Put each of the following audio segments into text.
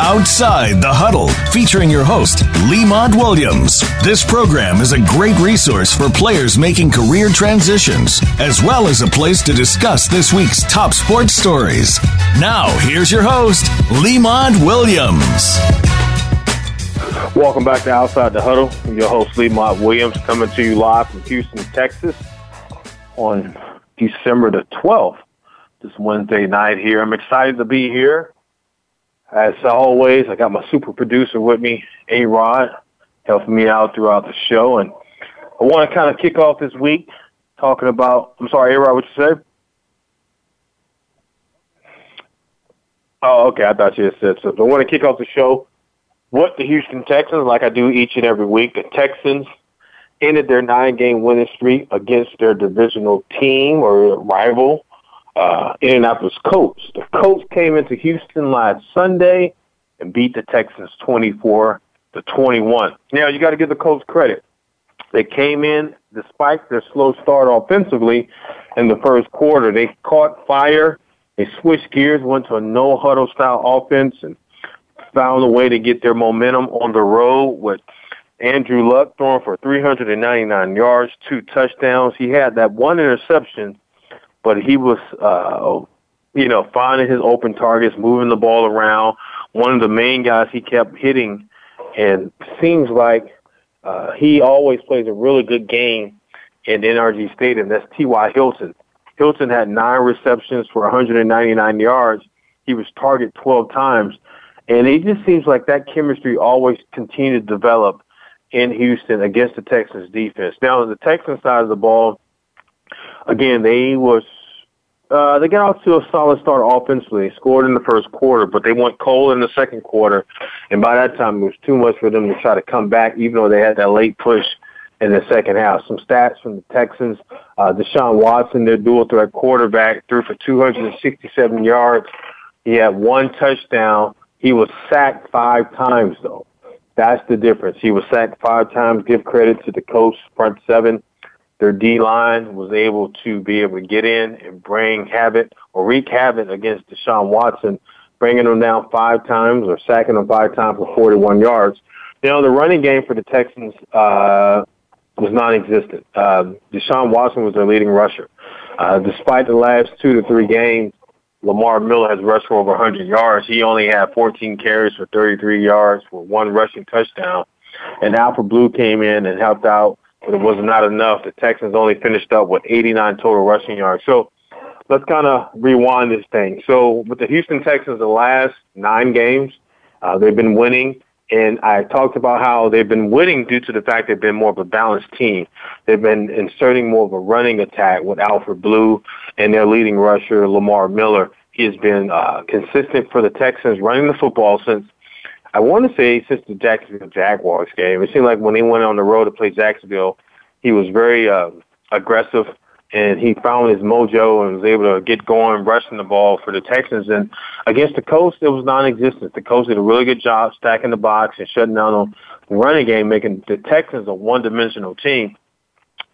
Outside the Huddle, featuring your host, Lemont Williams. This program is a great resource for players making career transitions, as well as a place to discuss this week's top sports stories. Now, here's your host, Lemont Williams. Welcome back to Outside the Huddle. Your host, Lemont Williams, coming to you live from Houston, Texas on December the 12th, this Wednesday night here. I'm excited to be here. As always, I got my super producer with me, A Rod, helping me out throughout the show. And I want to kind of kick off this week talking about, I'm sorry, A Rod, what you say? Oh, okay. I thought you had said so. I want to kick off the show. What the Houston Texans, like I do each and every week, the Texans ended their nine game winning streak against their divisional team or rival, uh, Indianapolis Colts. The Colts came into Houston last Sunday and beat the Texans 24 to 21. Now, you got to give the Colts credit. They came in despite their slow start offensively in the first quarter. They caught fire. They switched gears, went to a no huddle style offense and found a way to get their momentum on the road with Andrew Luck throwing for 399 yards, two touchdowns. He had that one interception but he was, uh, you know, finding his open targets, moving the ball around. One of the main guys he kept hitting, and seems like uh, he always plays a really good game in NRG Stadium. That's T.Y. Hilton. Hilton had nine receptions for 199 yards. He was targeted 12 times. And it just seems like that chemistry always continued to develop in Houston against the Texans defense. Now, on the Texans side of the ball, again, they was uh, they got off to a solid start offensively. Scored in the first quarter, but they went cold in the second quarter, and by that time it was too much for them to try to come back. Even though they had that late push in the second half. Some stats from the Texans: uh, Deshaun Watson, their dual threat quarterback, threw for 267 yards. He had one touchdown. He was sacked five times, though. That's the difference. He was sacked five times. Give credit to the Colts, front seven their D line was able to be able to get in and bring havoc or wreak havoc against Deshaun Watson, bringing him down five times or sacking him five times for 41 yards. You know, the running game for the Texans uh, was non-existent. Uh, Deshaun Watson was their leading rusher. Uh, despite the last two to three games, Lamar Miller has rushed for over 100 yards. He only had 14 carries for 33 yards for one rushing touchdown. And Alfred Blue came in and helped out it was not enough. The Texans only finished up with 89 total rushing yards. So let's kind of rewind this thing. So with the Houston Texans, the last nine games, uh, they've been winning. And I talked about how they've been winning due to the fact they've been more of a balanced team. They've been inserting more of a running attack with Alfred Blue and their leading rusher, Lamar Miller. He has been uh, consistent for the Texans running the football since I want to say since the Jacksonville Jaguars game. It seemed like when he went on the road to play Jacksonville, he was very uh, aggressive and he found his mojo and was able to get going, rushing the ball for the Texans. And against the Colts, it was non-existent. The Colts did a really good job stacking the box and shutting down the running game, making the Texans a one-dimensional team,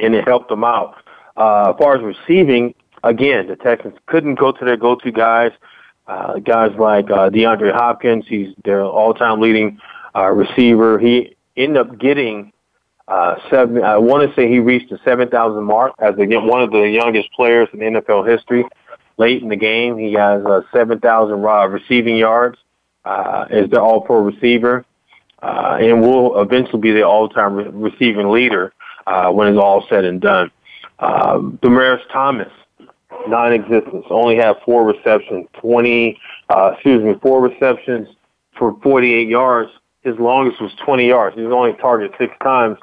and it helped them out. Uh, as far as receiving, again, the Texans couldn't go to their go-to guys. Uh, guys like uh, DeAndre Hopkins, he's their all-time leading uh, receiver. He ended up getting uh, seven. I want to say he reached the 7,000 mark as the, one of the youngest players in NFL history. Late in the game, he has uh, 7,000 uh, receiving yards uh, as the All-Pro receiver, uh, and will eventually be the all-time re- receiving leader uh, when it's all said and done. Um, Demaryius Thomas, non-existence. Only had four receptions, 20, uh, excuse me, four receptions for 48 yards. His longest was 20 yards. He was only targeted six times.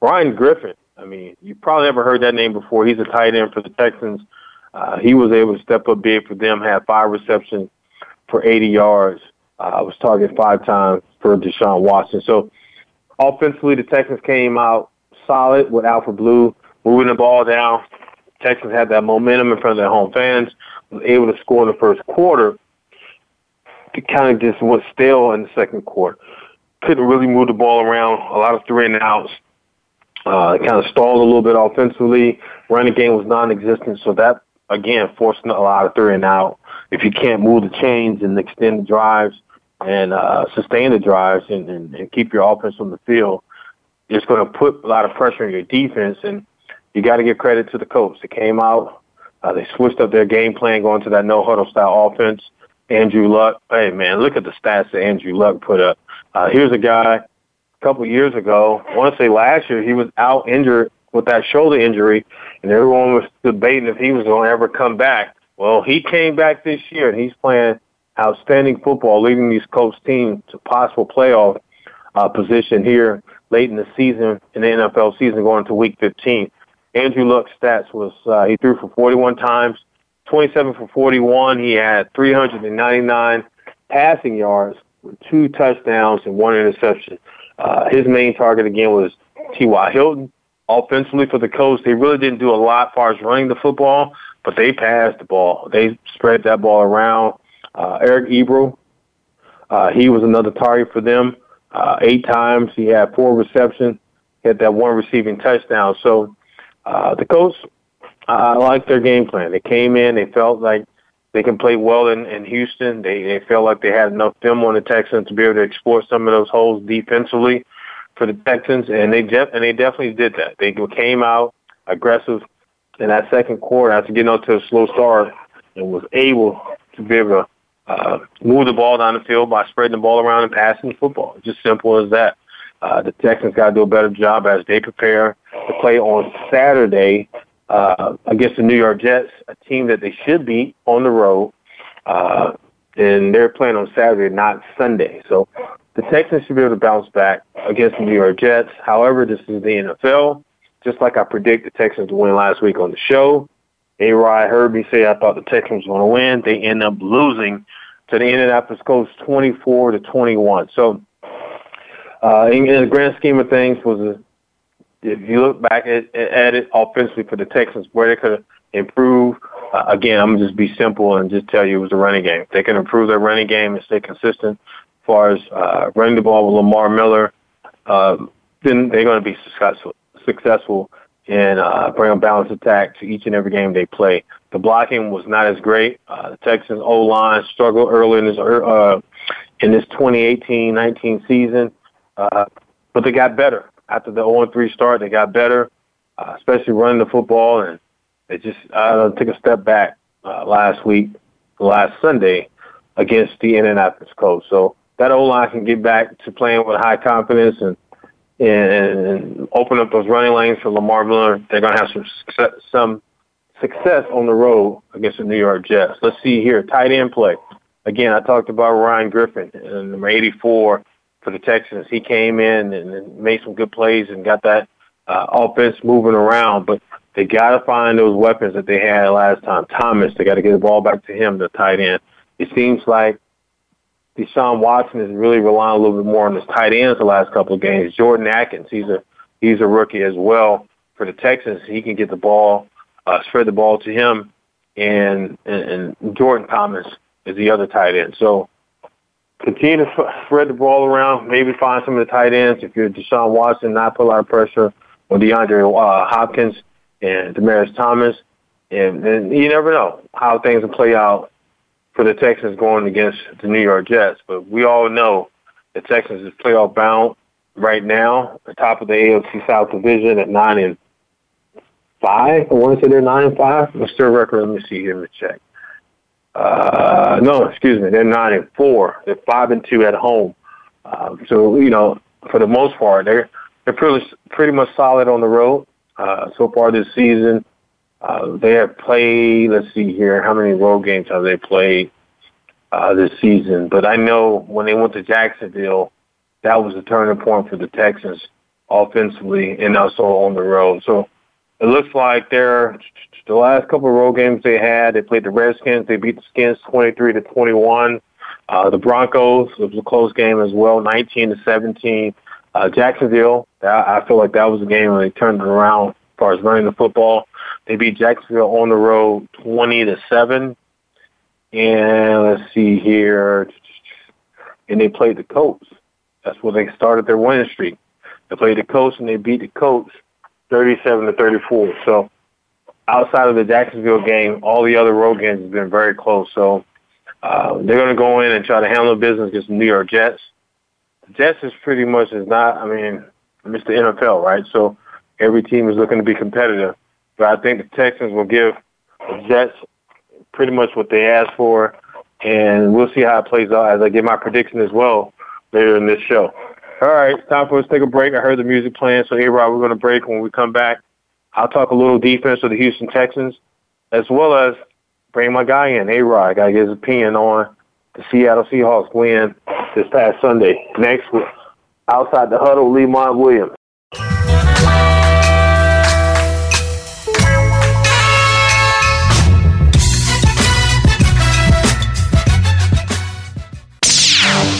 Ryan Griffin, I mean, you probably never heard that name before. He's a tight end for the Texans. Uh, he was able to step up big for them, had five receptions for 80 yards. Uh, was targeted five times for Deshaun Watson. So offensively, the Texans came out solid with Alfred Blue moving the ball down, Texans had that momentum in front of their home fans, was able to score in the first quarter. It kind of just went stale in the second quarter. Couldn't really move the ball around. A lot of three and outs. Uh, kind of stalled a little bit offensively. Running game was non-existent, so that again forced a lot of three and out. If you can't move the chains and extend the drives, and uh, sustain the drives and, and, and keep your offense on the field, it's going to put a lot of pressure on your defense. And you got to give credit to the Colts. They came out, uh, they switched up their game plan going to that no huddle style offense. Andrew Luck, hey man, look at the stats that Andrew Luck put up. Uh, here's a guy a couple years ago, I want to say last year, he was out injured with that shoulder injury, and everyone was debating if he was going to ever come back. Well, he came back this year, and he's playing outstanding football, leading these Colts team to possible playoff uh, position here late in the season, in the NFL season, going to Week 15. Andrew Luck's stats was uh, he threw for 41 times, 27 for 41. He had 399 passing yards with two touchdowns and one interception. Uh, his main target again was T.Y. Hilton. Offensively for the Colts, they really didn't do a lot as far as running the football, but they passed the ball. They spread that ball around. Uh, Eric Ebron, uh, he was another target for them. Uh, eight times. He had four receptions. Had that one receiving touchdown. So uh, the Colts, I like their game plan. They came in, they felt like they can play well in, in Houston. They they felt like they had enough film on the Texans to be able to exploit some of those holes defensively for the Texans, and they def- and they definitely did that. They came out aggressive in that second quarter after getting off to a slow start and was able to be able to uh, move the ball down the field by spreading the ball around and passing the football. Just simple as that. Uh, the Texans got to do a better job as they prepare to play on Saturday uh, against the New York Jets, a team that they should beat on the road. Uh, and they're playing on Saturday, not Sunday. So the Texans should be able to bounce back against the New York Jets. However, this is the NFL. Just like I predicted the Texans to win last week on the show. A. Rod heard me say I thought the Texans were going to win. They end up losing to the Indianapolis Colts 24 to 21. So uh, in, in the grand scheme of things, was a, if you look back at, at it offensively for the Texans, where they could improve. Uh, again, I'm gonna just be simple and just tell you it was a running game. They can improve their running game and stay consistent as far as uh, running the ball with Lamar Miller. Um, then they're going to be successful. Successful and uh, bring a balanced attack to each and every game they play. The blocking was not as great. Uh, the Texans O line struggled early in this uh, in this 2018-19 season. Uh, but they got better after the 0-3 start. They got better, uh, especially running the football, and they just uh, took a step back uh, last week, last Sunday, against the Indianapolis Colts. So that O line can get back to playing with high confidence and and open up those running lanes for Lamar Miller. They're going to have some success, some success on the road against the New York Jets. Let's see here, tight end play. Again, I talked about Ryan Griffin, number 84 for the Texans. He came in and made some good plays and got that uh, offense moving around. But they got to find those weapons that they had last time. Thomas, they got to get the ball back to him, the tight end. It seems like Deshaun Watson is really relying a little bit more on his tight ends the last couple of games. Jordan Akins, he's a he's a rookie as well for the Texans. He can get the ball, uh, spread the ball to him, and, and and Jordan Thomas is the other tight end. So continue to spread the ball around. Maybe find some of the tight ends. If you're Deshaun Watson, not put a lot of pressure on DeAndre uh, Hopkins and Demaryius Thomas. And, and you never know how things will play out for the Texans going against the New York Jets. But we all know the Texans is playoff bound right now, the top of the AFC South division at nine and five. I want to say they're nine and five. What's their record? Let me see here. Let me check. Uh, no, excuse me. They're nine and four. They're five and two at home. Um, so you know, for the most part, they're they're pretty pretty much solid on the road uh, so far this season. Uh, they have played. Let's see here. How many road games have they played uh, this season? But I know when they went to Jacksonville, that was a turning point for the Texans offensively and also on the road. So it looks like they're the last couple of road games they had. They played the Redskins. They beat the Skins twenty three to twenty one. Uh, the Broncos it was a close game as well, nineteen to seventeen. Uh, Jacksonville, I feel like that was a game where they turned it around as far as running the football. They beat Jacksonville on the road twenty to seven. And let's see here, and they played the Colts. That's where they started their winning streak. They played the Colts and they beat the Colts 37 to 34. So outside of the Jacksonville game, all the other road games have been very close. So Uh, they're going to go in and try to handle business against the New York Jets. The Jets is pretty much is not. I mean, it's the NFL, right? So every team is looking to be competitive. But I think the Texans will give the Jets pretty much what they asked for, and we'll see how it plays out as I get my prediction as well later in this show. All right, time for us to take a break. I heard the music playing, so here, Rob, we're going to break. When we come back, I'll talk a little defense of the Houston Texans, as well as bring my guy in, A-Rod. I got to get his opinion on the Seattle Seahawks win this past Sunday. Next, outside the huddle, Lemont Williams.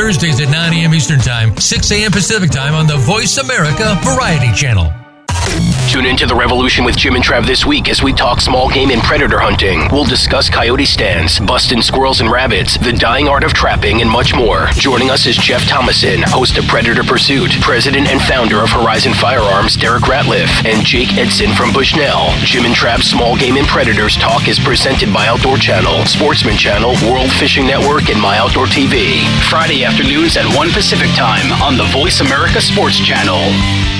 Thursdays at 9 a.m. Eastern Time, 6 a.m. Pacific Time on the Voice America Variety Channel. Tune into the revolution with Jim and Trav this week as we talk small game and predator hunting. We'll discuss coyote stands, busting squirrels and rabbits, the dying art of trapping, and much more. Joining us is Jeff Thomason, host of Predator Pursuit, president and founder of Horizon Firearms, Derek Ratliff, and Jake Edson from Bushnell. Jim and Trav's Small Game and Predators Talk is presented by Outdoor Channel, Sportsman Channel, World Fishing Network, and My Outdoor TV. Friday afternoons at 1 Pacific Time on the Voice America Sports Channel.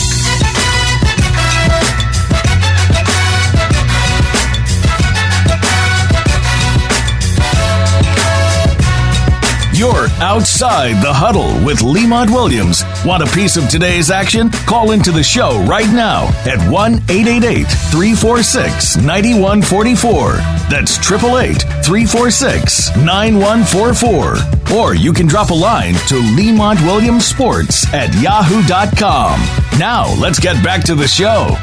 You're outside the huddle with Lemont Williams. Want a piece of today's action? Call into the show right now at 1 888 346 9144. That's 888 346 9144. Or you can drop a line to Lemont Williams Sports at yahoo.com. Now, let's get back to the show.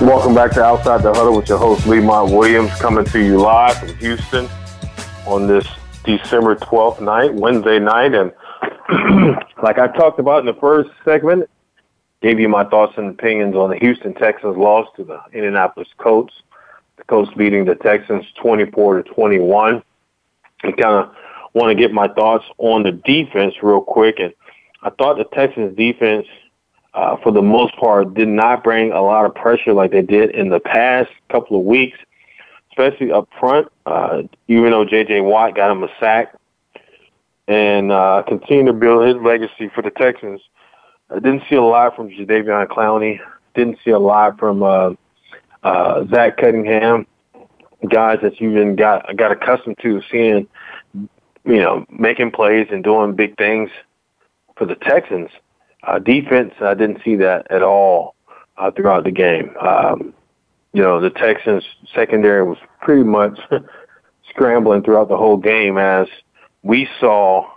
Welcome back to Outside the Huddle with your host, Lemont Williams, coming to you live from Houston on this December 12th night, Wednesday night. And like I talked about in the first segment, gave you my thoughts and opinions on the Houston Texans loss to the Indianapolis Colts. The Colts beating the Texans 24 to 21. I kind of want to get my thoughts on the defense real quick. And I thought the Texans defense, uh, for the most part, did not bring a lot of pressure like they did in the past couple of weeks especially up front. Uh, even though J.J. Watt got him a sack and uh, continue to build his legacy for the Texans. I didn't see a lot from Jadeveon Clowney. Didn't see a lot from uh, uh, Zach Cunningham, guys that you've been got got accustomed to seeing, you know, making plays and doing big things for the Texans. Uh, defense, I didn't see that at all uh, throughout the game. Um, you know, the Texans secondary was pretty much scrambling throughout the whole game as we saw,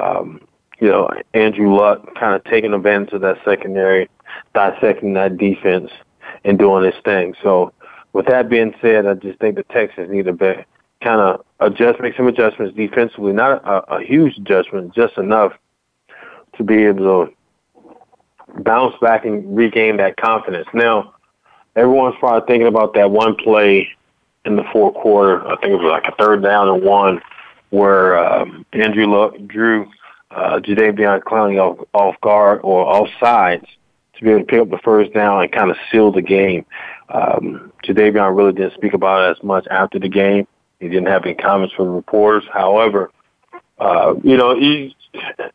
um, you know, Andrew Luck kind of taking advantage of that secondary, dissecting that defense and doing his thing. So with that being said, I just think the Texans need to be, kind of adjust, make some adjustments defensively, not a, a huge adjustment, just enough to be able to bounce back and regain that confidence. Now, everyone's probably thinking about that one play in the fourth quarter. I think it was like a third down and one where um, Andrew Luck drew uh, Jadeveon Clowney off, off guard or off sides to be able to pick up the first down and kind of seal the game. Um, Jadeveon really didn't speak about it as much after the game. He didn't have any comments from reporters. However, uh, you know, you,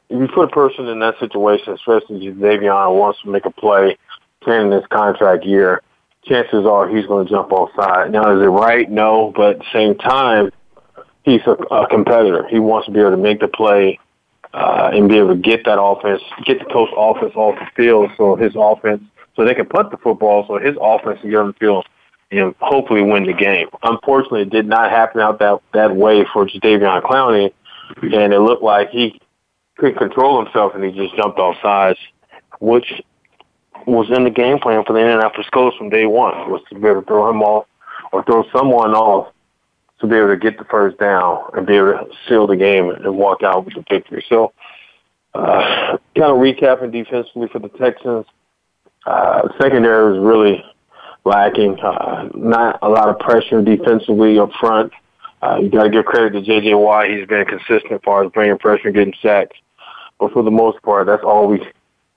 you put a person in that situation, especially Jadeveon wants to make a play, in this contract year, chances are he's going to jump off side. Now, is it right? No, but at the same time, he's a, a competitor. He wants to be able to make the play uh, and be able to get that offense, get the Colts offense off the field, so his offense, so they can punt the football, so his offense can get on the field and hopefully win the game. Unfortunately, it did not happen out that that way for Jadeveon Clowney, and it looked like he couldn't control himself and he just jumped off sides, which was in the game plan for the Indianapolis Colts from day one was to be able to throw him off or throw someone off to be able to get the first down and be able to seal the game and walk out with the victory. So, uh, kind of recapping defensively for the Texans, uh, secondary was really lacking. Uh, not a lot of pressure defensively up front. Uh, you got to give credit to J.J. Watt. He's been consistent as far as bringing pressure and getting sacks. But for the most part, that's all we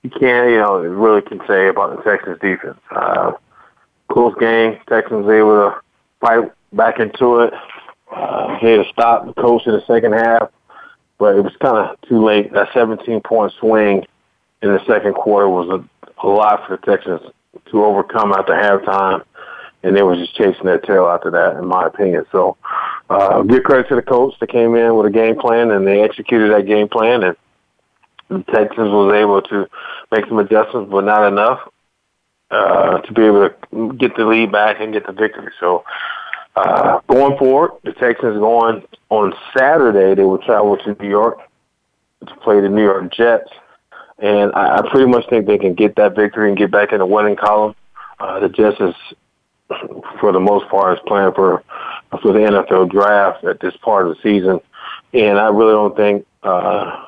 you can't, you know, really can say about the Texans defense. Uh, close game. Texans able to fight back into it. Uh, they had to stop the Colts in the second half, but it was kind of too late. That 17 point swing in the second quarter was a, a lot for the Texans to overcome after halftime, and they were just chasing their tail after that, in my opinion. So, uh, give credit to the Colts. They came in with a game plan and they executed that game plan, and the Texans was able to make some adjustments, but not enough uh, to be able to get the lead back and get the victory. So uh, going forward, the Texans going on Saturday. They will travel to New York to play the New York Jets, and I, I pretty much think they can get that victory and get back in the winning column. Uh, the Jets is, for the most part, is playing for for the NFL draft at this part of the season, and I really don't think. Uh,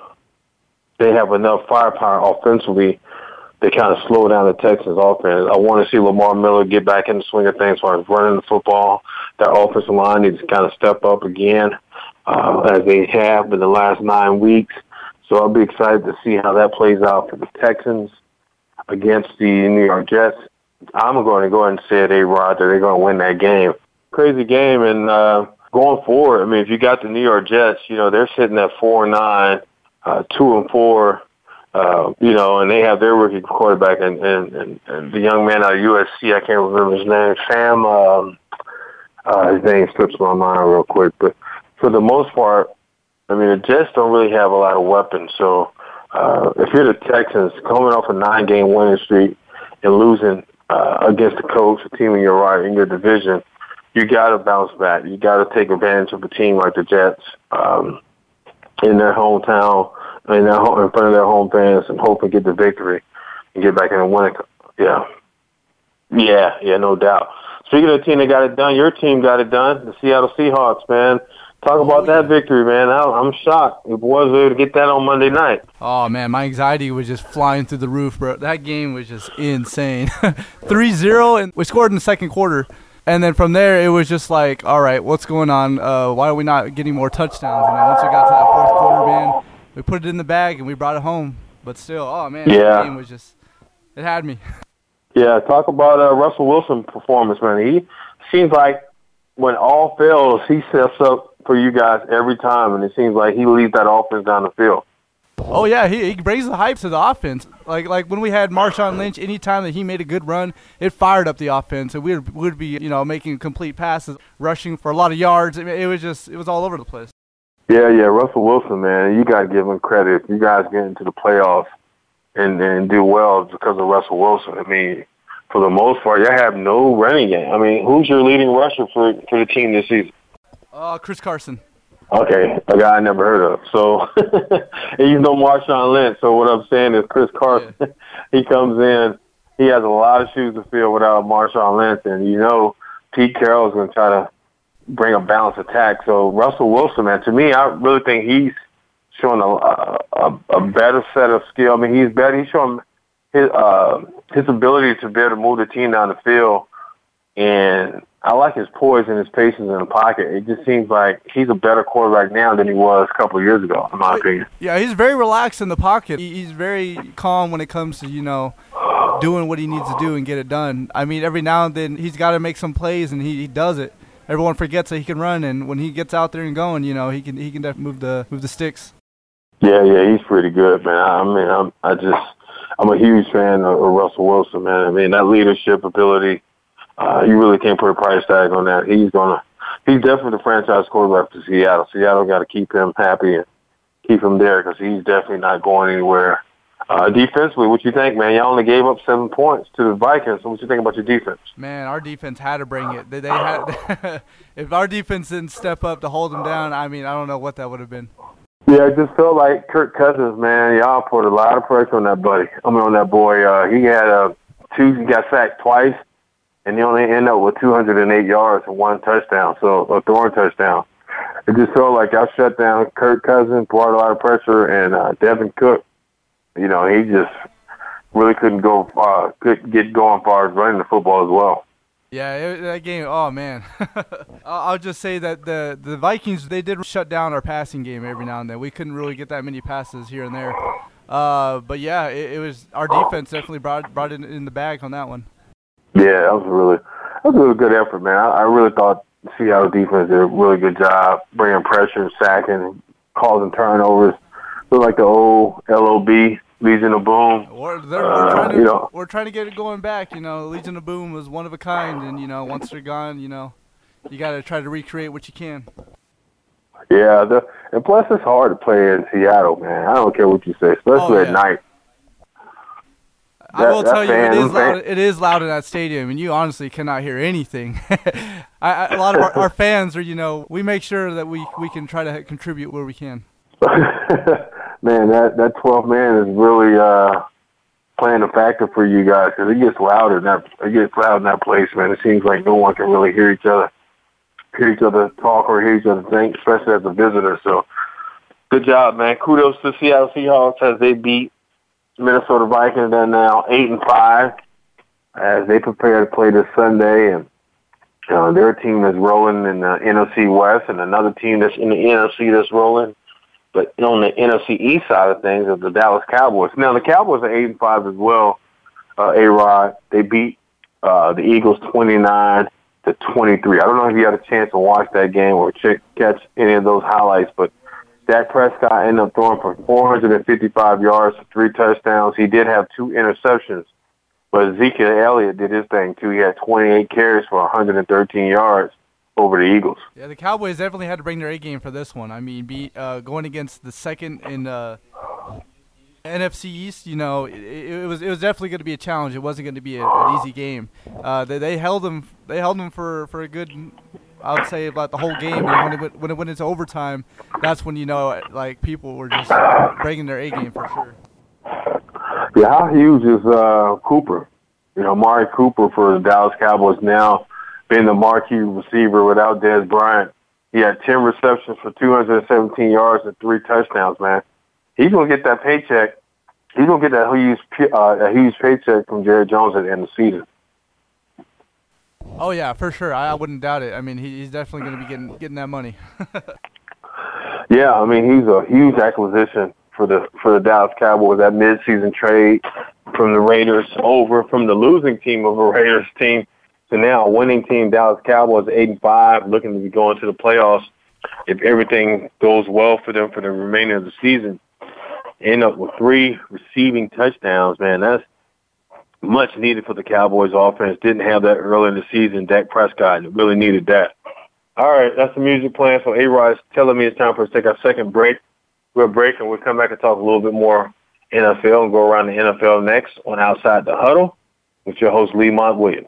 they have enough firepower offensively to kind of slow down the Texans offense. I want to see Lamar Miller get back in the swing of things as far as running the football. That offensive line needs to kind of step up again, uh, as they have in the last nine weeks. So I'll be excited to see how that plays out for the Texans against the New York Jets. I'm going to go ahead and say they Rod that they're going to win that game. Crazy game, and uh, going forward, I mean, if you got the New York Jets, you know they're sitting at four and nine uh, two and four, uh, you know, and they have their rookie quarterback and, and, and, and the young man out of USC, I can't remember his name, Sam, um, uh, his name slips my mind real quick, but for the most part, I mean, the Jets don't really have a lot of weapons. So uh, if you're the Texans coming off a nine-game winning streak and losing uh, against the Colts, a team in your right in your division, you got to bounce back. You got to take advantage of a team like the Jets. Um, in their hometown, in their home, in front of their home fans, and hope and get the victory and get back in the winning. Yeah, yeah, yeah, no doubt. Speaking of the team that got it done, your team got it done. The Seattle Seahawks, man. Talk about that victory, man. I'm shocked. The boys were able to get that on Monday night. Oh man, my anxiety was just flying through the roof, bro. That game was just insane. 3-0, and we scored in the second quarter. And then from there, it was just like, all right, what's going on? Uh, why are we not getting more touchdowns? And then once we got to that fourth man, we put it in the bag and we brought it home. But still, oh man, yeah. that game was just, it had me. Yeah, talk about uh, Russell Wilson performance, man. He seems like when all fails, he steps up for you guys every time, and it seems like he leads that offense down the field. Oh yeah, he, he brings the hype to the offense. Like like when we had Marshawn Lynch, anytime that he made a good run, it fired up the offense, and we would, be you know making complete passes, rushing for a lot of yards. I mean, it was just it was all over the place. Yeah, yeah, Russell Wilson, man, you got to give him credit. If you guys get into the playoffs and and do well because of Russell Wilson. I mean, for the most part, you have no running game. I mean, who's your leading rusher for for the team this season? Uh, Chris Carson. Okay, a guy I never heard of. So he's no Marshawn Lynch. So what I'm saying is Chris Carson, yeah. he comes in, he has a lot of shoes to fill without Marshawn Lynch, and you know Pete Carroll is going to try to bring a balanced attack. So Russell Wilson, man, to me, I really think he's showing a a, a better set of skill. I mean, he's better. He's showing his uh, his ability to be able to move the team down the field and I like his poise and his patience in the pocket. It just seems like he's a better quarterback now than he was a couple of years ago, in my opinion. Yeah, he's very relaxed in the pocket. He's very calm when it comes to you know doing what he needs to do and get it done. I mean, every now and then he's got to make some plays, and he, he does it. Everyone forgets that he can run, and when he gets out there and going, you know, he can he can definitely move the move the sticks. Yeah, yeah, he's pretty good, man. I mean, I'm I just I'm a huge fan of, of Russell Wilson, man. I mean, that leadership ability, uh, you really can't put a price tag on that. He's gonna he's definitely the franchise quarterback for Seattle. Seattle got to keep him happy and keep him there because he's definitely not going anywhere. Uh, defensively, what you think, man? Y'all only gave up seven points to the Vikings. So what you think about your defense? Man, our defense had to bring it. They, they had. if our defense didn't step up to hold them down, I mean, I don't know what that would have been. Yeah, it just felt like Kirk Cousins, man. Y'all put a lot of pressure on that buddy. I mean, on that boy. Uh, he had a uh, two. He got sacked twice, and he only ended up with 208 yards and one touchdown. So a throwing touchdown. It just felt like y'all shut down Kirk Cousins, brought a lot of pressure, and uh, Dalvin Cook you know, he just really couldn't go uh, could get going far as running the football as well. Yeah, it, that game. Oh man, I'll just say that the the Vikings they did shut down our passing game every now and then. We couldn't really get that many passes here and there. Uh, but yeah, it, it, was our defense definitely brought brought it in the bag on that one. Yeah, that was a really that was a really good effort, man. I, I really thought Seattle defense did a really good job bringing pressure, sacking, causing turnovers. Looked like the old LOB Legion of Boom. We're, we're, uh, trying to, you know, we're trying to get it going back. You know, Legion of Boom was one of a kind, and you know, once they're gone, you know, you got to try to recreate what you can. Yeah, the, and plus it's hard to play in Seattle, man. I don't care what you say, especially oh, yeah. at night. I will tell you, it is loud. It is loud in that stadium, and you honestly cannot hear anything. I, I, a lot of our, our, fans are, you know, we make sure that we we can try to contribute where we can. man, that that 12 man is really uh, playing a factor for you guys because it gets louder. In that it gets loud in that place, man. It seems like no one can really hear each other, hear each other talk or hear each other think, especially as a visitor. So, good job, man. Kudos to Seattle Seahawks as they beat Minnesota Vikings. They're now eight and five as they prepare to play this Sunday and. Uh, their team is rolling in the NFC West, and another team that's in the NFC that's rolling but on the NFC East side of things, of the Dallas Cowboys. Now the Cowboys are eight and five as well. Uh, A Rod, they beat uh, the Eagles twenty nine to twenty three. I don't know if you had a chance to watch that game or check, catch any of those highlights, but Dak Prescott ended up throwing for 455 yards, three touchdowns. He did have two interceptions, but Ezekiel Elliott did his thing too. He had 28 carries for 113 yards over the Eagles. Yeah, the Cowboys definitely had to bring their A game for this one. I mean, be uh, going against the second in uh, NFC East. You know, it, it, was it was definitely going to be a challenge. It wasn't going to be a, an easy game. Uh, they, they held them they held them for, for a good. I would say about the whole game, and when it went, when it went into overtime, that's when you know like people were just bringing their A game for sure. Yeah, how huge is uh, Cooper? You know, Amari Cooper for the Dallas Cowboys now being the marquee receiver without Dez Bryant. He had 10 receptions for 217 yards and three touchdowns, man. He's going to get that paycheck. He's going to get that huge, uh, a huge paycheck from Jerry Jones at the end of the season. Oh yeah, for sure. I, I wouldn't doubt it. I mean, he, he's definitely going to be getting getting that money. yeah, I mean, he's a huge acquisition for the for the Dallas Cowboys. That midseason trade from the Raiders over from the losing team of a Raiders team so now winning team, Dallas Cowboys, eight and five, looking to be going to the playoffs. If everything goes well for them for the remainder of the season, end up with three receiving touchdowns, man, that's much needed for the Cowboys offense. Didn't have that early in the season. Dak Prescott really needed that. All right, that's the music playing. So A-Rod is telling me it's time for us to take our second break. We'll break and we'll come back and talk a little bit more NFL and go around the NFL next on Outside the Huddle with your host, Lemont Williams.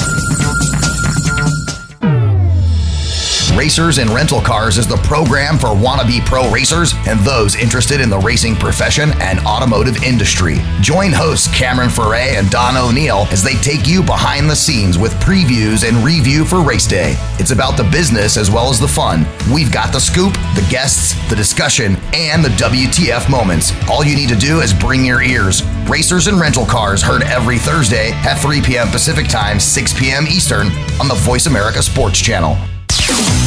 Racers and Rental Cars is the program for wannabe pro racers and those interested in the racing profession and automotive industry. Join hosts Cameron Foray and Don O'Neill as they take you behind the scenes with previews and review for race day. It's about the business as well as the fun. We've got the scoop, the guests, the discussion, and the WTF moments. All you need to do is bring your ears. Racers and Rental Cars heard every Thursday at 3 p.m. Pacific Time, 6 p.m. Eastern on the Voice America Sports Channel.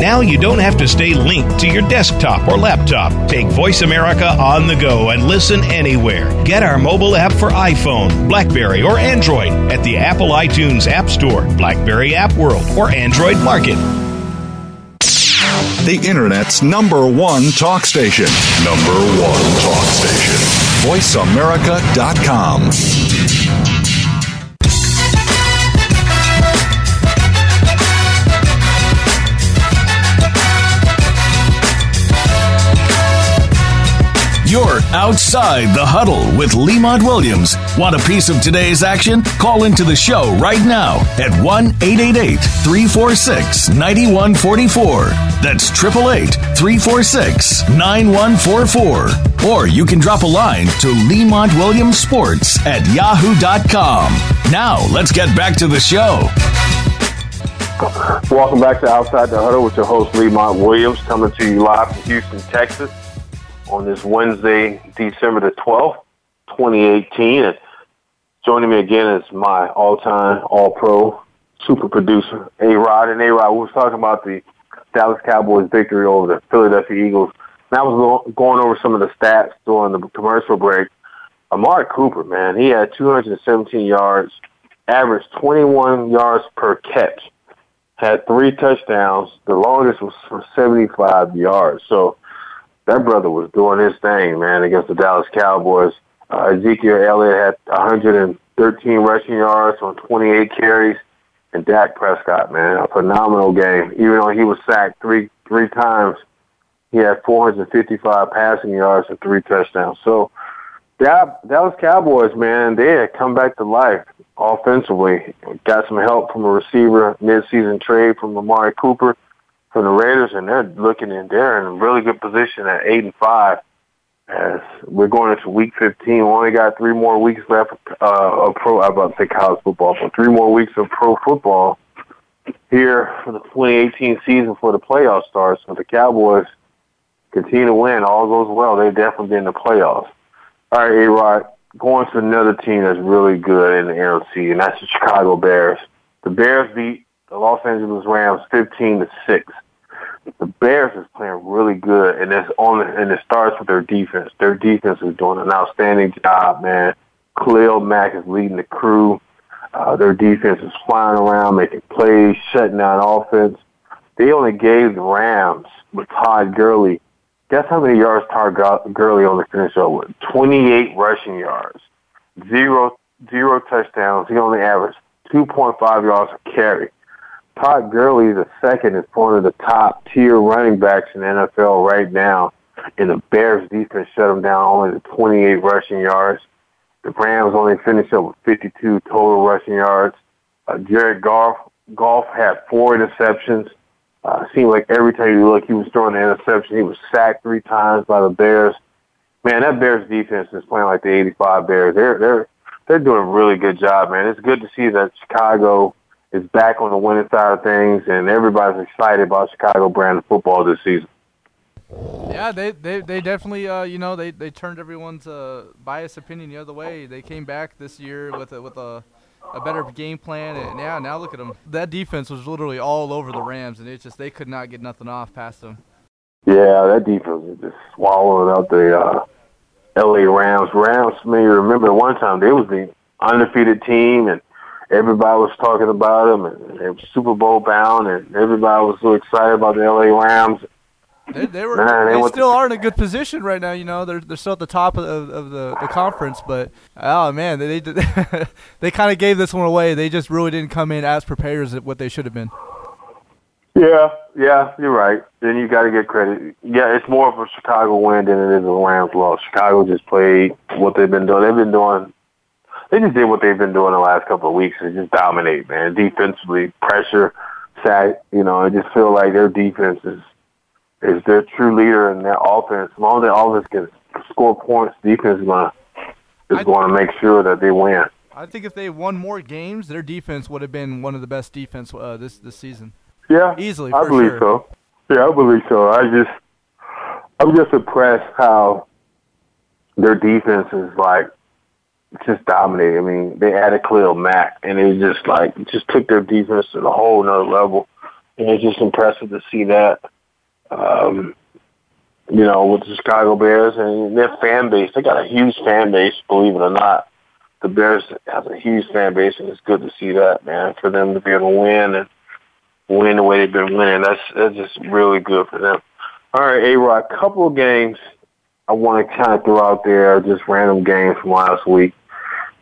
Now you don't have to stay linked to your desktop or laptop. Take Voice America on the go and listen anywhere. Get our mobile app for iPhone, Blackberry, or Android at the Apple iTunes App Store, Blackberry App World, or Android Market. The Internet's number one talk station. Number one talk station. VoiceAmerica.com. You're outside the huddle with Lemont Williams. Want a piece of today's action? Call into the show right now at 1 888 346 9144. That's 888 346 9144. Or you can drop a line to Lemont Williams Sports at yahoo.com. Now, let's get back to the show. Welcome back to Outside the Huddle with your host, Lemont Williams, coming to you live from Houston, Texas on this Wednesday, December the 12th, 2018. And joining me again is my all-time All-Pro super producer, A-Rod. And A-Rod, we were talking about the Dallas Cowboys victory over the Philadelphia Eagles. And I was going over some of the stats during the commercial break. Amari Cooper, man, he had 217 yards, averaged 21 yards per catch, had three touchdowns. The longest was for 75 yards. So that brother was doing his thing, man, against the Dallas Cowboys. Uh, Ezekiel Elliott had 113 rushing yards on 28 carries, and Dak Prescott, man, a phenomenal game. Even though he was sacked three three times, he had 455 passing yards and three touchdowns. So, that Dallas Cowboys, man, they had come back to life offensively. Got some help from a receiver mid-season trade from Amari Cooper from the Raiders, and they're looking in there in a really good position at eight and five. As we're going into Week 15, we only got three more weeks left uh, of pro. I'm about to say college football, but three more weeks of pro football here for the 2018 season for the playoff starts. So the Cowboys continue to win, all goes well. They definitely in the playoffs. All right, A Rod, going to another team that's really good in the NFC, and that's the Chicago Bears. The Bears beat the Los Angeles Rams 15 to six the Bears is playing really good, and it's on and it starts with their defense. Their defense is doing an outstanding job, man. Khalil Mack is leading the crew. Uh, their defense is flying around, making plays, shutting down offense. They only gave the Rams with Todd Gurley. Guess how many yards Todd Gurley only finished up with? 28 rushing yards, zero zero touchdowns. He only averaged 2.5 yards per carry. Todd Gurley the second is one of the top tier running backs in the NFL right now. And the Bears defense shut him down only to 28 rushing yards. The Rams only finished up with 52 total rushing yards. Uh, Jared Goff, Goff had four interceptions. Uh, seemed like every time you look, he was throwing an interception. He was sacked three times by the Bears. Man, that Bears defense is playing like the '85 Bears. They're they're they're doing a really good job, man. It's good to see that Chicago is back on the winning side of things, and everybody's excited about Chicago brand of football this season. Yeah, they they, they definitely uh, you know they, they turned everyone's uh, biased opinion the other way. They came back this year with a with a a better game plan, and yeah, now look at them. That defense was literally all over the Rams, and it's just they could not get nothing off past them. Yeah, that defense was just swallowing up the uh, L.A. Rams. Rams, mean, remember one time they was the undefeated team, and everybody was talking about them, and they were Super Bowl bound, and everybody was so excited about the LA Rams. They, they were. Man, they they still are in a good position right now. You know, they're they're still at the top of, of, of the, the conference, but oh man, they they, they kind of gave this one away. They just really didn't come in as prepared as what they should have been. Yeah, yeah, you're right. Then you got to get credit. Yeah, it's more of a Chicago win than it is a Rams loss. Chicago just played what they've been doing. They've been doing. They just did what they've been doing the last couple of weeks and just dominate, man. Defensively, pressure, sack. You know, I just feel like their defense is is their true leader in their offense. As long as their offense can score points, defense is gonna is going to make sure that they win. I think if they won more games, their defense would have been one of the best defense uh, this this season. Yeah, easily. I believe sure. so. Yeah, I believe so. I just, I'm just impressed how their defense is like just dominated. I mean, they added Khalil Mack, and it was just like just took their defense to a whole nother level, and it's just impressive to see that. Um, you know, with the Chicago Bears and their fan base, they got a huge fan base. Believe it or not, the Bears have a huge fan base, and it's good to see that, man, for them to be able to win and win the way they've been winning. That's that's just really good for them. All right, A Rod, a couple of games I want to kind of throw out there, just random games from last week,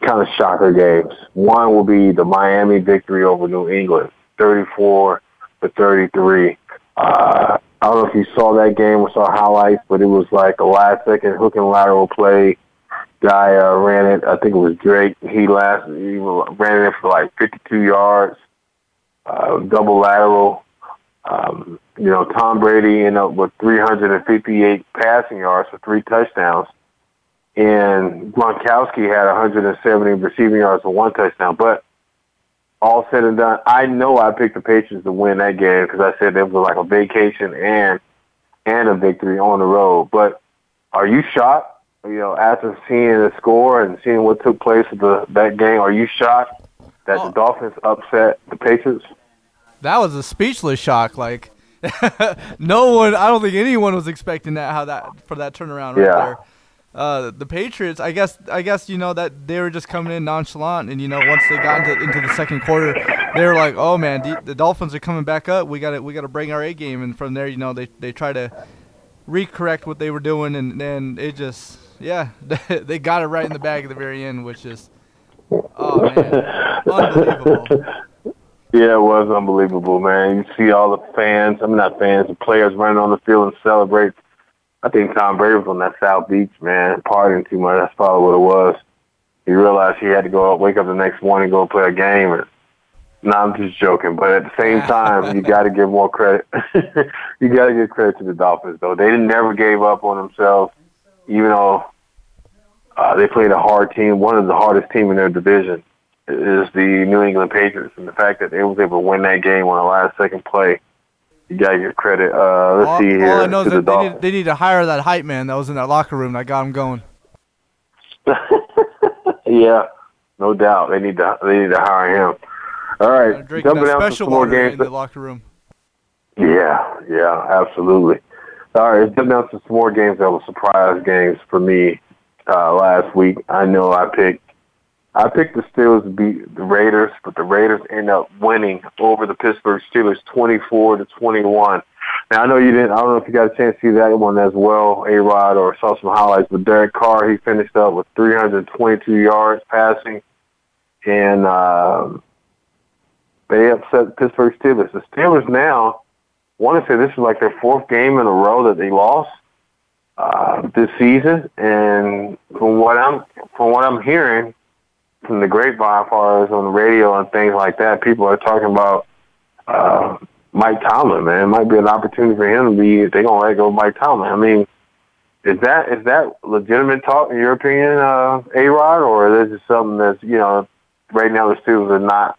kind of shocker games. One will be the Miami victory over New England, 34 to 33. Uh, I don't know if you saw that game or saw highlights, but it was like a last second hook and lateral play. Guy uh, ran it. I think it was Drake. He last he ran it for like 52 yards uh, double lateral. Um, you know, Tom Brady ended up with 358 passing yards for three touchdowns, and Gronkowski had 170 receiving yards and one touchdown. But all said and done, I know I picked the Patriots to win that game because I said it was like a vacation and and a victory on the road. But are you shocked? You know, after seeing the score and seeing what took place at the that game, are you shocked that Oh. the Dolphins upset the Patriots? That was a speechless shock. Like no one, I don't think anyone was expecting that. How that for that turnaround right Yeah. there. Uh, the Patriots, I guess, I guess you know that they were just coming in nonchalant, and you know once they got into, into the second quarter, they were like, "Oh man, the, the Dolphins are coming back up. We got to we got to bring our A game." And from there, you know, they they try to recorrect what they were doing, and then it just yeah, they got it right in the bag at the very end, which is oh man, unbelievable. Yeah, it was unbelievable, man. You see all the fans, I mean not fans, the players running on the field and celebrate. I think Tom Brady was on that South Beach, man, partying too much. That's probably what it was. He realized he had to go up, wake up the next morning, go play a game. And, no, I'm just joking. But at the same time, you got to give more credit. you got to give credit to the Dolphins, though. They never gave up on themselves, even though uh, they played a hard team. One of the hardest team in their division is the New England Patriots, and the fact that they was able to win that game on the last second play, you got your credit. Uh, let's all, see here all I know is the they need, they need to hire that hype man that was in that locker room that got him going. yeah, no doubt. They need to they need to hire him. All right, jumping out special some more games. in the locker room. Yeah, yeah, absolutely. All right, jumping out to some more games that were surprise games for me uh, last week. I know I picked I picked the Steelers to beat the Raiders, but the Raiders end up winning over the Pittsburgh Steelers, twenty-four to twenty-one. Now I know you didn't. I don't know if you got a chance to see that one as well, A Rod, or saw some highlights. But Derek Carr, he finished up with three hundred twenty-two yards passing, and um, they upset the Pittsburgh Steelers. The Steelers now want to say this is like their fourth game in a row that they lost uh, this season, and from what I'm from what I'm hearing from the grapevine, as far as on the radio and things like that, people are talking about uh, Mike Tomlin. Man, it might be an opportunity for him to be. They're gonna let go of Mike Tomlin. I mean, is that is that legitimate talk in your opinion, uh, A Rod, or is this just something that's you know right now the Steelers are not,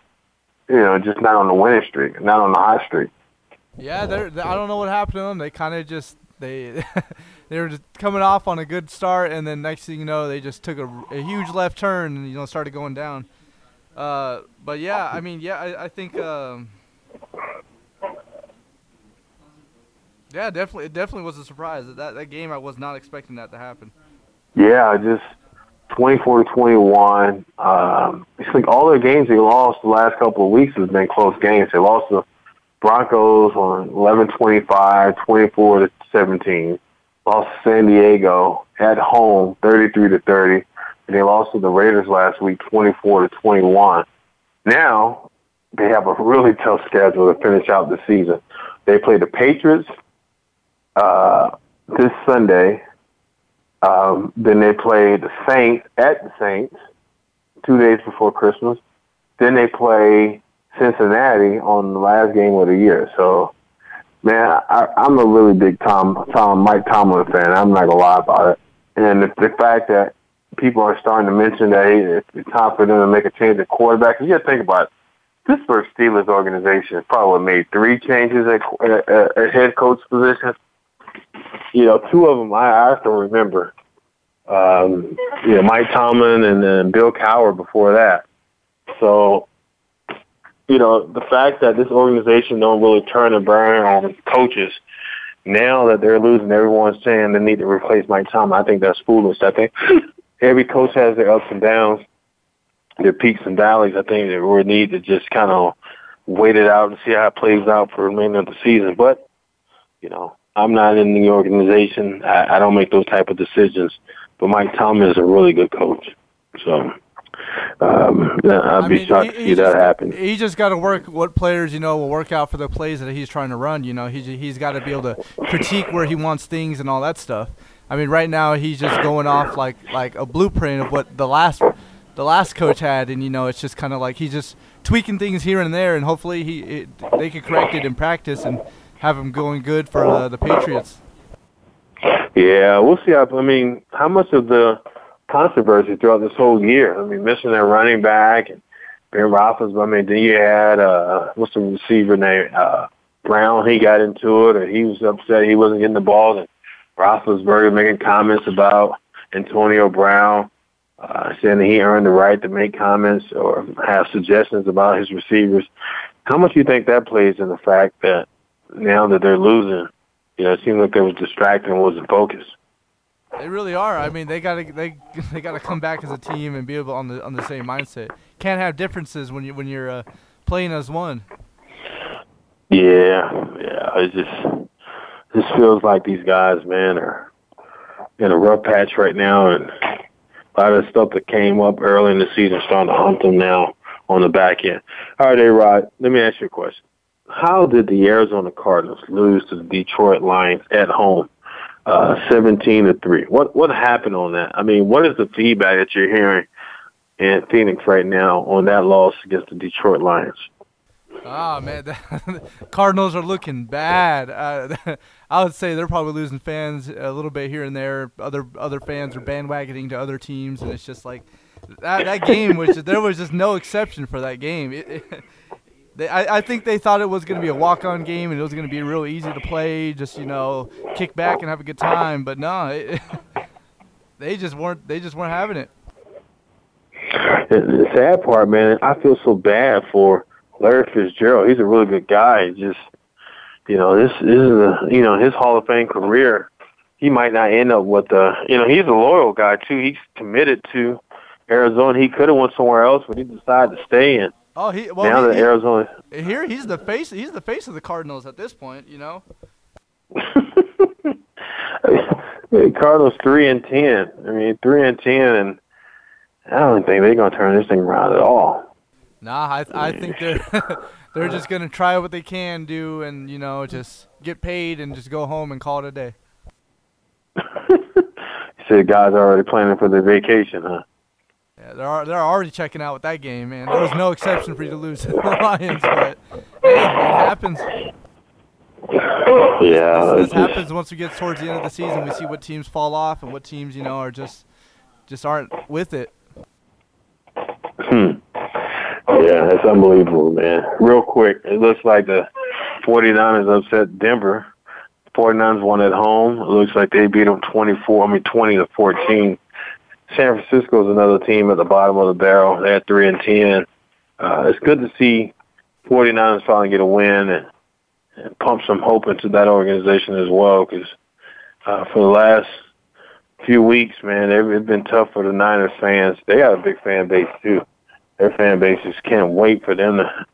you know, just not on the winning streak, not on the hot streak. Yeah, they're, they I don't know what happened to them. They kind of just they they were just coming off on a good start, and then next thing you know, they just took a, a huge left turn and you know started going down. Uh, but yeah, I mean, yeah, I, I think. Um, yeah, definitely, it definitely was a surprise. That that game, I was not expecting that to happen. Yeah, just 24 to 21. Um, it's like all their games they lost the last couple of weeks has been close games. They lost the Broncos on 11-25, 24 to 17. Lost San Diego at home, 33 to 30, and they lost to the Raiders last week, 24 to 21. Now they have a really tough schedule to finish out the season. They play the Patriots uh, this Sunday. Um, then they play the Saints at the Saints two days before Christmas. Then they play Cincinnati on the last game of the year. So, man, I, I'm a really big Tom, Tom, Mike Tomlin fan. I'm not gonna lie about it. And the, the fact that people are starting to mention that hey, it's time for them to make a change at quarterback. You got to think about it. Pittsburgh Steelers organization probably made three changes at, at, at head coach position. You know, two of them I, I still remember. Um, you know, Mike Tomlin and then Bill Cowher before that. So, you know, the fact that this organization don't really turn and burn on coaches now that they're losing, everyone's saying they need to replace Mike Tomlin. I think that's foolish. I think every coach has their ups and downs their peaks and valleys. I think that we need to just kind of wait it out and see how it plays out for the remainder of the season. But you know, I'm not in the organization. I, I don't make those type of decisions. But Mike Tomlin is a really good coach. So um, I'd I be mean, shocked he, to see that happen. He just got to work what players you know will work out for the plays that he's trying to run. You know, he's he's got to be able to critique where he wants things and all that stuff. I mean, right now he's just going off like like a blueprint of what the last the last coach had, and you know it's just kind of like he's just tweaking things here and there, and hopefully he it, they can correct it in practice and have him going good for uh, the Patriots. Yeah, we'll see. How, I mean, how much of the controversy throughout this whole year? I mean, missing that running back and Ben Roethlisberger. I mean, then you had uh, what's the receiver name? Uh, Brown. He got into it, or he was upset he wasn't getting the ball, and Roethlisberger making comments about Antonio Brown uh, saying that he earned the right to make comments or have suggestions about his receivers. How much do you think that plays in the fact that now that they're losing, you know, it seemed like they was distracted and wasn't focused? They really are. I mean, they gotta they they gotta come back as a team and be able on the on the same mindset. Can't have differences when you when you're uh, playing as one. Yeah, yeah. It just this feels like these guys, man, are in a rough patch right now, and a lot of stuff that came up early in the season starting to haunt them now on the back end. All right, A-Rod, let me ask you a question. How did the Arizona Cardinals lose to the Detroit Lions at home, uh, 17 to 3? What, what happened on that? I mean, what is the feedback that you're hearing in Phoenix right now on that loss against the Detroit Lions? Oh man, the Cardinals are looking bad. Uh, I would say they're probably losing fans a little bit here and there. Other other fans are bandwagoning to other teams, and it's just like that. That game was just, there was just no exception for that game. It, it, they, I, I think they thought it was going to be a walk-on game and it was going to be real easy to play. Just you know, kick back and have a good time. But no, it, they just weren't. They just weren't having it. The sad part, man, I feel so bad for Larry Fitzgerald, he's a really good guy. Just you know, this, this is a you know his Hall of Fame career. He might not end up with the you know he's a loyal guy too. He's committed to Arizona. He could have went somewhere else, but he decided to stay in. Oh, he well, now he, that Arizona here he's the face he's the face of the Cardinals at this point. You know. Cardinals three and ten. I mean three and ten, and I don't think they're gonna turn this thing around at all. Nah, I I think they're they're just gonna try what they can do, and you know, just get paid and just go home and call it a day. you said guys are already planning for their vacation, huh? Yeah, they're they're already checking out with that game, man. There was no exception for you to lose to the Lions, but it happens. Yeah, this, this happens once we get towards the end of the season. We see what teams fall off and what teams, you know, are just just aren't with it. Hmm. Yeah, that's unbelievable, man. Real quick, it looks like the 49ers upset Denver. 49ers won at home. It looks like they beat them 24, I mean 20 to 14. San Francisco is another team at the bottom of the barrel. They're at 3 and 10. Uh, it's good to see 49ers finally get a win and, and pump some hope into that organization as well because uh, for the last few weeks, man, it's been tough for the Niners fans. They got a big fan base too. Their fan base just can't wait for them to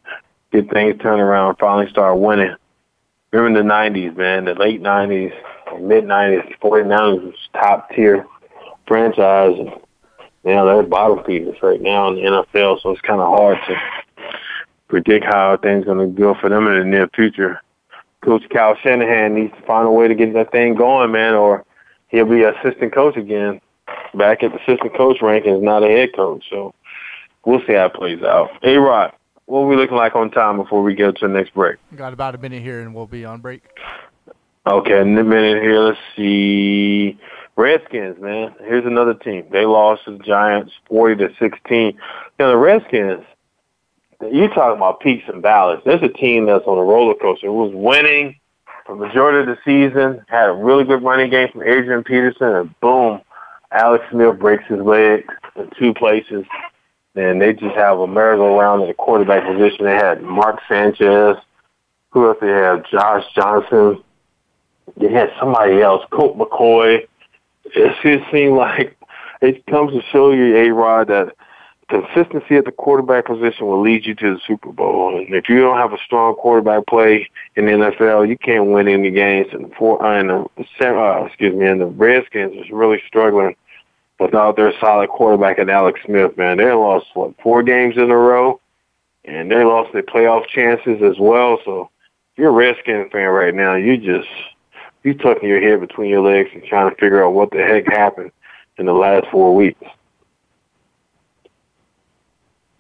get things turned around, finally start winning. Remember the '90s, man, the late '90s, mid '90s, 49ers was top tier franchise, and now they're bottom feeders right now in the NFL. So it's kind of hard to predict how things going to go for them in the near future. Coach Kyle Shanahan needs to find a way to get that thing going, man, or he'll be assistant coach again, back at the assistant coach rankings, not a head coach. So we'll see how it plays out. Hey, Rod, what are we looking like on time before we go to the next break? Got about a minute here, and we'll be on break. Okay, in a minute here, let's see. Redskins, man. Here's another team. They lost to the Giants 40 to 16. You know, the Redskins, you're talking about peaks and valleys. There's a team that's on a roller coaster. It was winning for the majority of the season, had a really good running game from Adrian Peterson, and boom, Alex Smith breaks his leg in two places. And they just have a merry-go-round at the quarterback position. They had Mark Sanchez. Who else they have? Josh Johnson. They had somebody else, Colt McCoy. It just seemed like it comes to show you, A-Rod, that consistency at the quarterback position will lead you to the Super Bowl. And if you don't have a strong quarterback play in the NFL, you can't win any games. And for uh, and the uh, excuse me, and the Redskins is really struggling without their solid quarterback and Alex Smith. Man, they lost what four games in a row, and they lost their playoff chances as well. So if you're a Redskins fan right now, you just you tucking your head between your legs and trying to figure out what the heck happened in the last four weeks.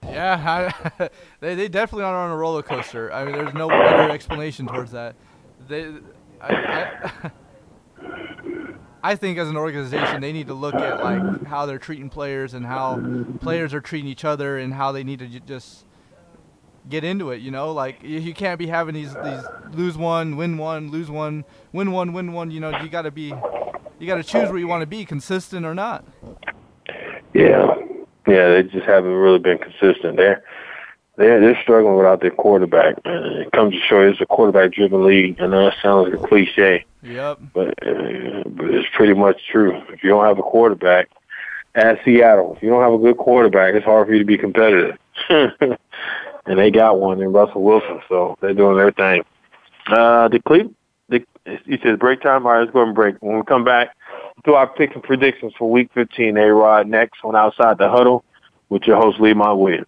Yeah, I, they they definitely are on a roller coaster. I mean, there's no better explanation towards that. They, I, I, I think as an organization, they need to look at like how they're treating players and how players are treating each other and how they need to just get into it. You know, like you, you can't be having these these lose one, win one, lose one, win one, win one. You know, you got to be, you got to choose where you want to be, consistent or not. Yeah, yeah, they just haven't really been consistent. They're they're they're struggling without their quarterback. Man. It comes to show it's a quarterback-driven league. I know that sounds like a cliche, Yep. but, uh, but it's pretty much true. If you don't have a quarterback, at Seattle, if you don't have a good quarterback, it's hard for you to be competitive. and they got one in Russell Wilson, so they're doing their thing. Uh, the Cleveland, the, you said break time. All right, let's go and break. When we come back, do our picks and predictions for Week 15. A Rod next on Outside the Huddle with your host Lee Lemont Williams.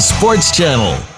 Sports Channel.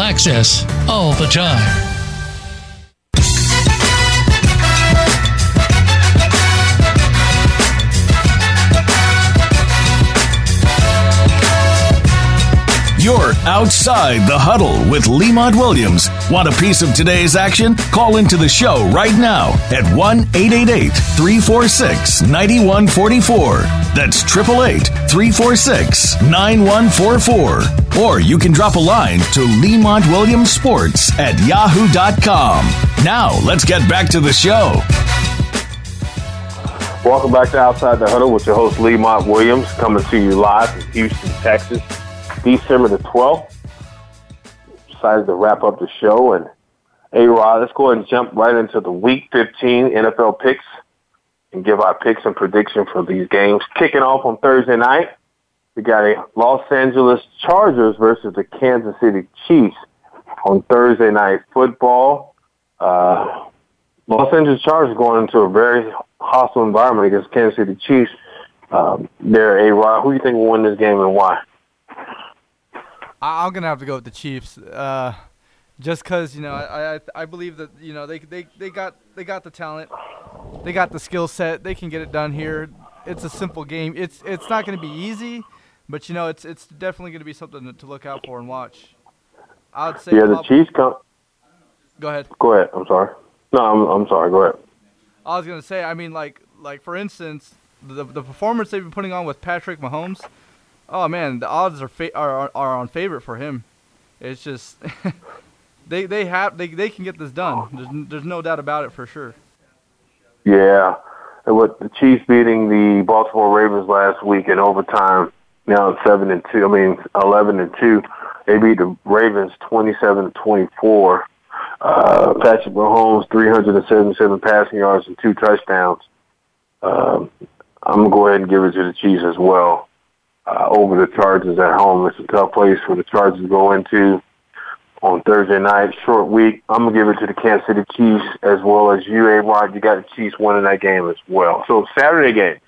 all access all the time. You're outside the huddle with Lemont Williams. Want a piece of today's action? Call into the show right now at 1 888 346 9144. That's 888 346 9144. Or you can drop a line to Lemont Williams Sports at yahoo.com. Now, let's get back to the show. Welcome back to Outside the Huddle with your host Lemont Williams, coming to you live from Houston, Texas, December the 12th. Decided to wrap up the show, and hey, Rod, let's go ahead and jump right into the Week 15 NFL picks and give our picks and prediction for these games. Kicking off on Thursday night, we got a Los Angeles Chargers versus the Kansas City Chiefs on Thursday night football. Uh, Los Angeles Chargers going into a very hostile environment against Kansas City Chiefs. Um, they're a Rod. Who do you think will win this game and why? I'm gonna have to go with the Chiefs. Uh, just because you know I, I I believe that you know they they they got they got the talent, they got the skill set. They can get it done here. It's a simple game. It's it's not going to be easy, but you know it's it's definitely going to be something to, to look out for and watch. I would say Yeah, the Chiefs come. Go ahead. Go ahead. I'm sorry. No, I'm, I'm sorry. Go ahead. I was gonna say, I mean, like, like for instance, the the performance they've been putting on with Patrick Mahomes. Oh man, the odds are fa- are are on favorite for him. It's just they they have they they can get this done. There's there's no doubt about it for sure. Yeah, and with the Chiefs beating the Baltimore Ravens last week in overtime, now it's seven and two. I mean, eleven and two. They beat the Ravens twenty-seven to twenty-four. Uh, Patrick Mahomes, three hundred and seventy-seven passing yards and two touchdowns. Um, I'm gonna go ahead and give it to the Chiefs as well. Uh, over the Chargers at home, it's a tough place for the Chargers to go into on Thursday night, short week. I'm gonna give it to the Kansas City Chiefs as well as you, A Rod. You got the Chiefs winning that game as well. So Saturday game,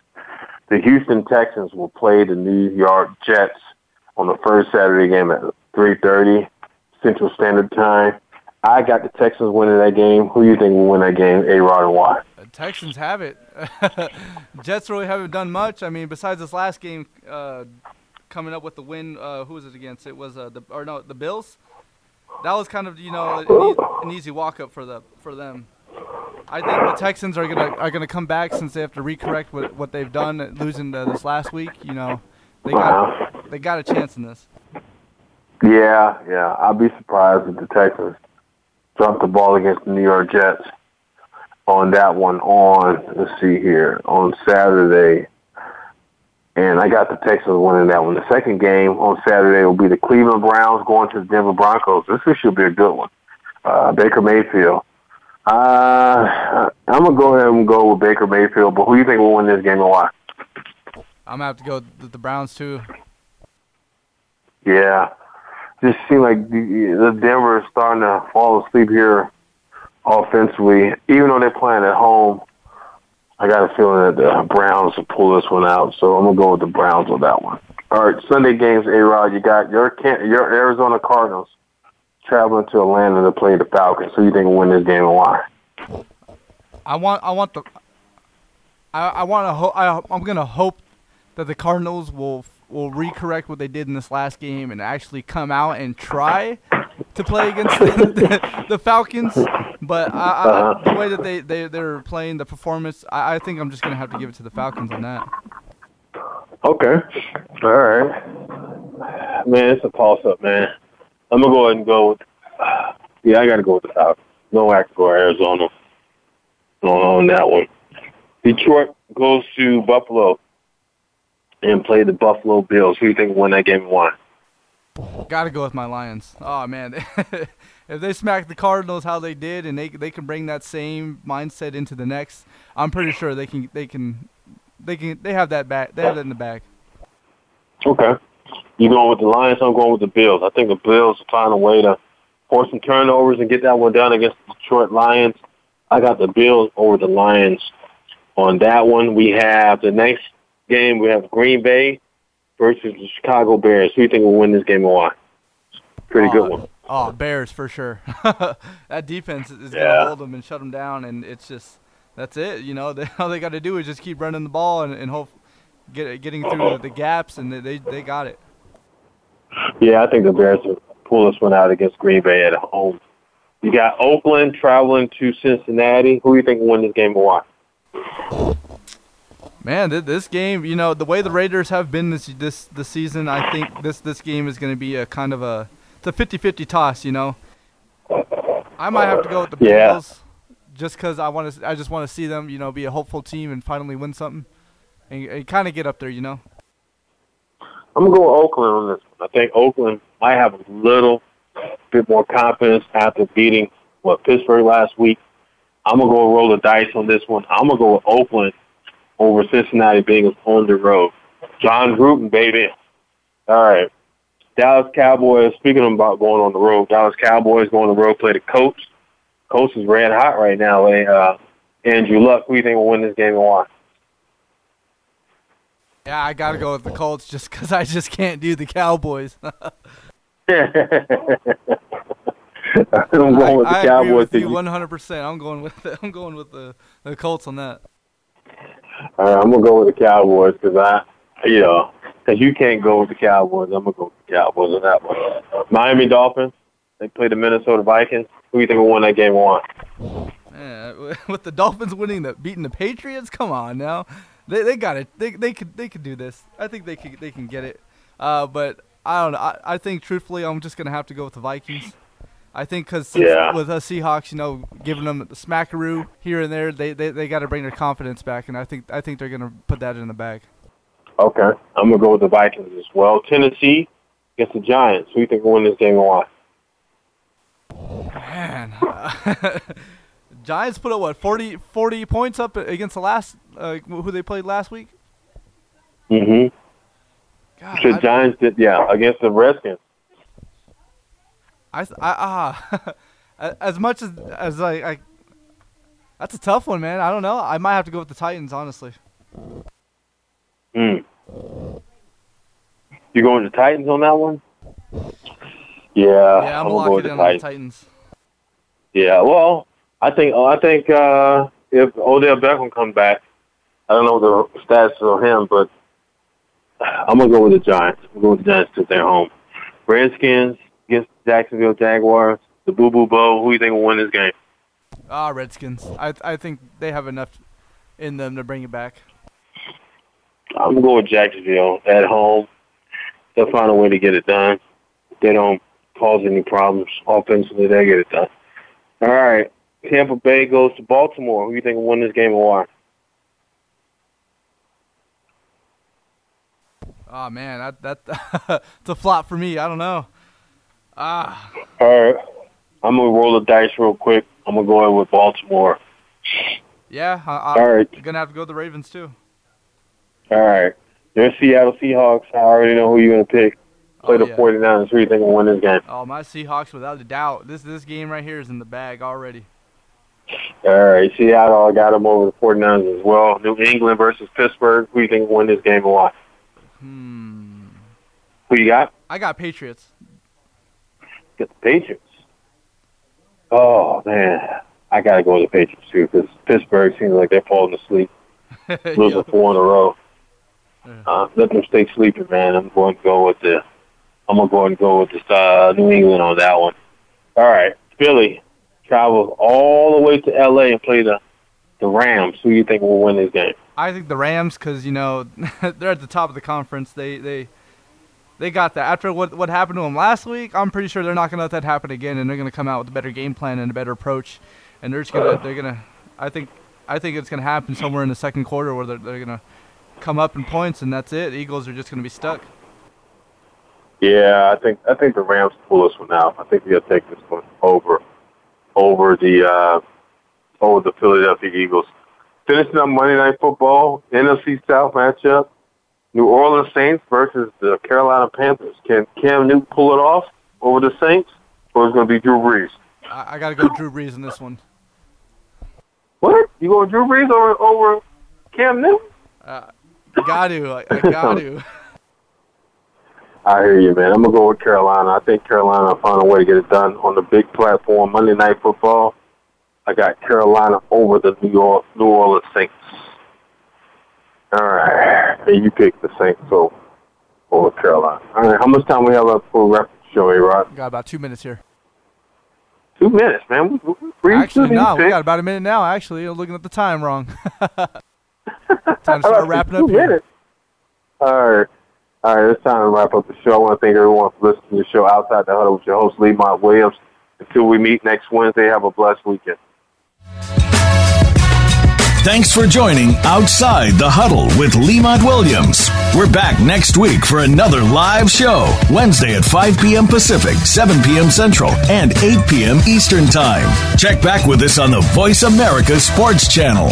the Houston Texans will play the New York Jets on the first Saturday game at 3:30 Central Standard Time. I got the Texans winning that game. Who do you think will win that game, A Rod, and why? The Texans have it. Jets really haven't done much. I mean, besides this last game, uh, coming up with the win. Uh, who was it against? It was uh, the or no the Bills. That was kind of you know an, e- an easy walk up for the for them. I think the Texans are gonna are gonna come back since they have to recorrect what what they've done losing uh, this last week. You know, they got they got a chance in this. Yeah, yeah. I'd be surprised if the Texans drop the ball against the New York Jets on that one on, let's see here, on Saturday. And I got the Texans winning that one. The second game on Saturday will be the Cleveland Browns going to the Denver Broncos. This should be a good one. Uh, Baker Mayfield. Uh, I'm going to go ahead and go with Baker Mayfield, but who do you think will win this game and why? I'm gonna have to go with the Browns too. Yeah, just seem like the, the Denver is starting to fall asleep here offensively. Even though they're playing at home, I got a feeling that the Browns will pull this one out. So I'm gonna go with the Browns on that one. All right, Sunday games, A Rod. You got your your Arizona Cardinals traveling to Atlanta to play the Falcons. Who you think will win this game and why? I want I want the I I want to ho- I, I'm gonna hope that the Cardinals will will recorrect what they did in this last game and actually come out and try to play against the, the, the Falcons. But I, I, uh-huh. the way that they they they're playing the performance, I, I think I'm just gonna have to give it to the Falcons on that. Okay. All right. Man, it's a toss up, man. I'm gonna go ahead and go with. Yeah, I gotta go with the Falcons. No act for Arizona on, that one. Detroit goes to Buffalo and play the Buffalo Bills. Who do you think win that game and why? Got to go with my Lions. Oh man, if they smack the Cardinals how they did, and they they can bring that same mindset into the next, I'm pretty sure they can they can they can they have that back. They have that in the bag. Okay. You going with the Lions? I'm going with the Bills. I think the Bills will find a way to force some turnovers and get that one done against the Detroit Lions. I got the Bills over the Lions on that one. We have the next game. We have Green Bay versus the Chicago Bears. Who do you think will win this game and why? Pretty good uh, one. Oh, Bears for sure. that defense is gonna hold them and shut them down, and it's just that's it. You know, they, all they got to do is just keep running the ball and, and hope get getting through uh-huh. the, the gaps, and they they, got it. Yeah, I think the Bears will pull this one out against Green Bay at home. You got Oakland traveling to Cincinnati. Who do you think will win this game and why? Man, this game, you know, the way the Raiders have been this this this season, I think this this game is going to be a kind of a it's a 50-50 toss, you know. I might have to go with the Yeah. Bengals just cuz I want to I just want to see them, you know, be a hopeful team and finally win something and, and kind of get up there, you know. I'm gonna go with Oakland on this one. I think Oakland might have a little bit more confidence after beating what Pittsburgh last week. I'm gonna go roll the dice on this one. I'm gonna go with Oakland over Cincinnati Bengals on the road. Jon Gruden, baby. All right. Dallas Cowboys. Speaking about going on the road, Dallas Cowboys going on the road play the Colts. Colts is red hot right now. Eh, Uh, Andrew Luck. Who do you think will win this game and why? Yeah, I got to go with the Colts just cuz I just can't do the Cowboys. I'm going with the I, Cowboys. agree with you you. 100%. I'm going with the, I'm going with the the Colts on that. All right, I'm gonna go with the Cowboys because I, you know, because you can't go with the Cowboys. I'm gonna go with the Cowboys on that one. Miami Dolphins. They play the Minnesota Vikings. Who do you think will win that game? one? Man, with the Dolphins winning the beating the Patriots, come on now, they they got it. They they could they could do this. I think they could they can get it. Uh, but I don't know. I, I think truthfully, I'm just gonna have to go with the Vikings. I think because Yeah. with us Seahawks, you know, giving them the smackaroo here and there, they they, they got to bring their confidence back, and I think I think they're gonna put that in the bag. Okay, I'm gonna go with the Vikings as well. Tennessee against the Giants. Who do you think will win this game? and Why? Man, Giants put up what 40, 40 points up against the last uh, who they played last week. Mm-hmm. God, The I- Giants did, yeah, against the Redskins. I, I ah, as much as as I, I, that's a tough one, man. I don't know. I might have to go with the Titans, honestly. Hmm. You going to Titans on that one? Yeah, yeah, I'm gonna go with locking the in on the Titans. Titans. Yeah, well, I think I think uh, if Odell Beckham comes back, I don't know the stats of him, but I'm gonna go with the Giants. I'm gonna with the Giants because they're home. Redskins against Jacksonville Jaguars. The Boo Boo Bowl. Who do you think will win this game? Ah, Redskins. I I think they have enough in them to bring it back. I'm gonna go with Jacksonville at home. They'll find a way to get it done. They don't cause any problems offensively. They get it done. All right. Tampa Bay goes to Baltimore. Who do you think will win this game and why? Oh man, that that it's a flop for me. I don't know. Ah, All right. I'm gonna roll the dice real quick. I'm gonna go in with Baltimore. yeah. I, I'm All right. gonna have to go with the Ravens too. All right. There's Seattle Seahawks. I already know who you're gonna pick. Play Oh, the yeah. 49ers. Who you think will win this game? Oh, my Seahawks, without a doubt. This this game right here is in the bag already. All right. Seattle. I got them over the 49ers as well. New England versus Pittsburgh. Who do you think will win this game and why? Hmm. Who you got? I got Patriots. Get the Patriots. Oh man, I gotta go with the Patriots too because Pittsburgh seems like they're falling asleep, losing Yup. four in a row. Uh, let them stay sleeping, man. I'm going to go with the. I'm gonna go and go with the uh, New England on that one. All right, Philly travels all the way to L.A. and play the the Rams. Who do you think will win this game? I think the Rams, because you know they're at the top of the conference. They they they got that. After what what happened to them last week, I'm pretty sure they're not gonna let that happen again, and they're gonna come out with a better game plan and a better approach. And they're just gonna they're gonna. I think I think it's gonna happen somewhere in the second quarter where they're they're gonna come up in points, and that's it. Eagles are just gonna be stuck. Yeah, I think I think the Rams pull this one out. I think they'll take this one over over the uh, over the Philadelphia Eagles. Finishing up Monday Night Football, NFC South matchup, New Orleans Saints versus the Carolina Panthers. Can Cam Newton pull it off over the Saints, or is it going to be Drew Brees? I, I gotta go Drew Brees in this one. What? You going Drew Brees over over Cam Newton? Uh, got to. I, I got to. I hear you, man. I'm gonna go with Carolina. I think Carolina will find a way to get it done on the big platform, Monday Night Football. I got Carolina over the New York New Orleans Saints. All right, and you pick the Saints. So for Carolina. All right, how much time we have left for rep show, A Rod? Got about two minutes here. Two minutes, man. We, we, we Actually, no, we got about a minute now. Actually, I'm looking at the time wrong. time to start wrapping up here. minutes. All right. All right, it's time to wrap up the show. I want to thank everyone for listening to the show Outside the Huddle with your host, Lemont Williams. Until we meet next Wednesday, have a blessed weekend. Thanks for joining Outside the Huddle with Lemont Williams. We're back next week for another live show, Wednesday at 5 p.m. Pacific, 7 p.m. Central, and 8 p.m. Eastern Time. Check back with us on the Voice America Sports Channel.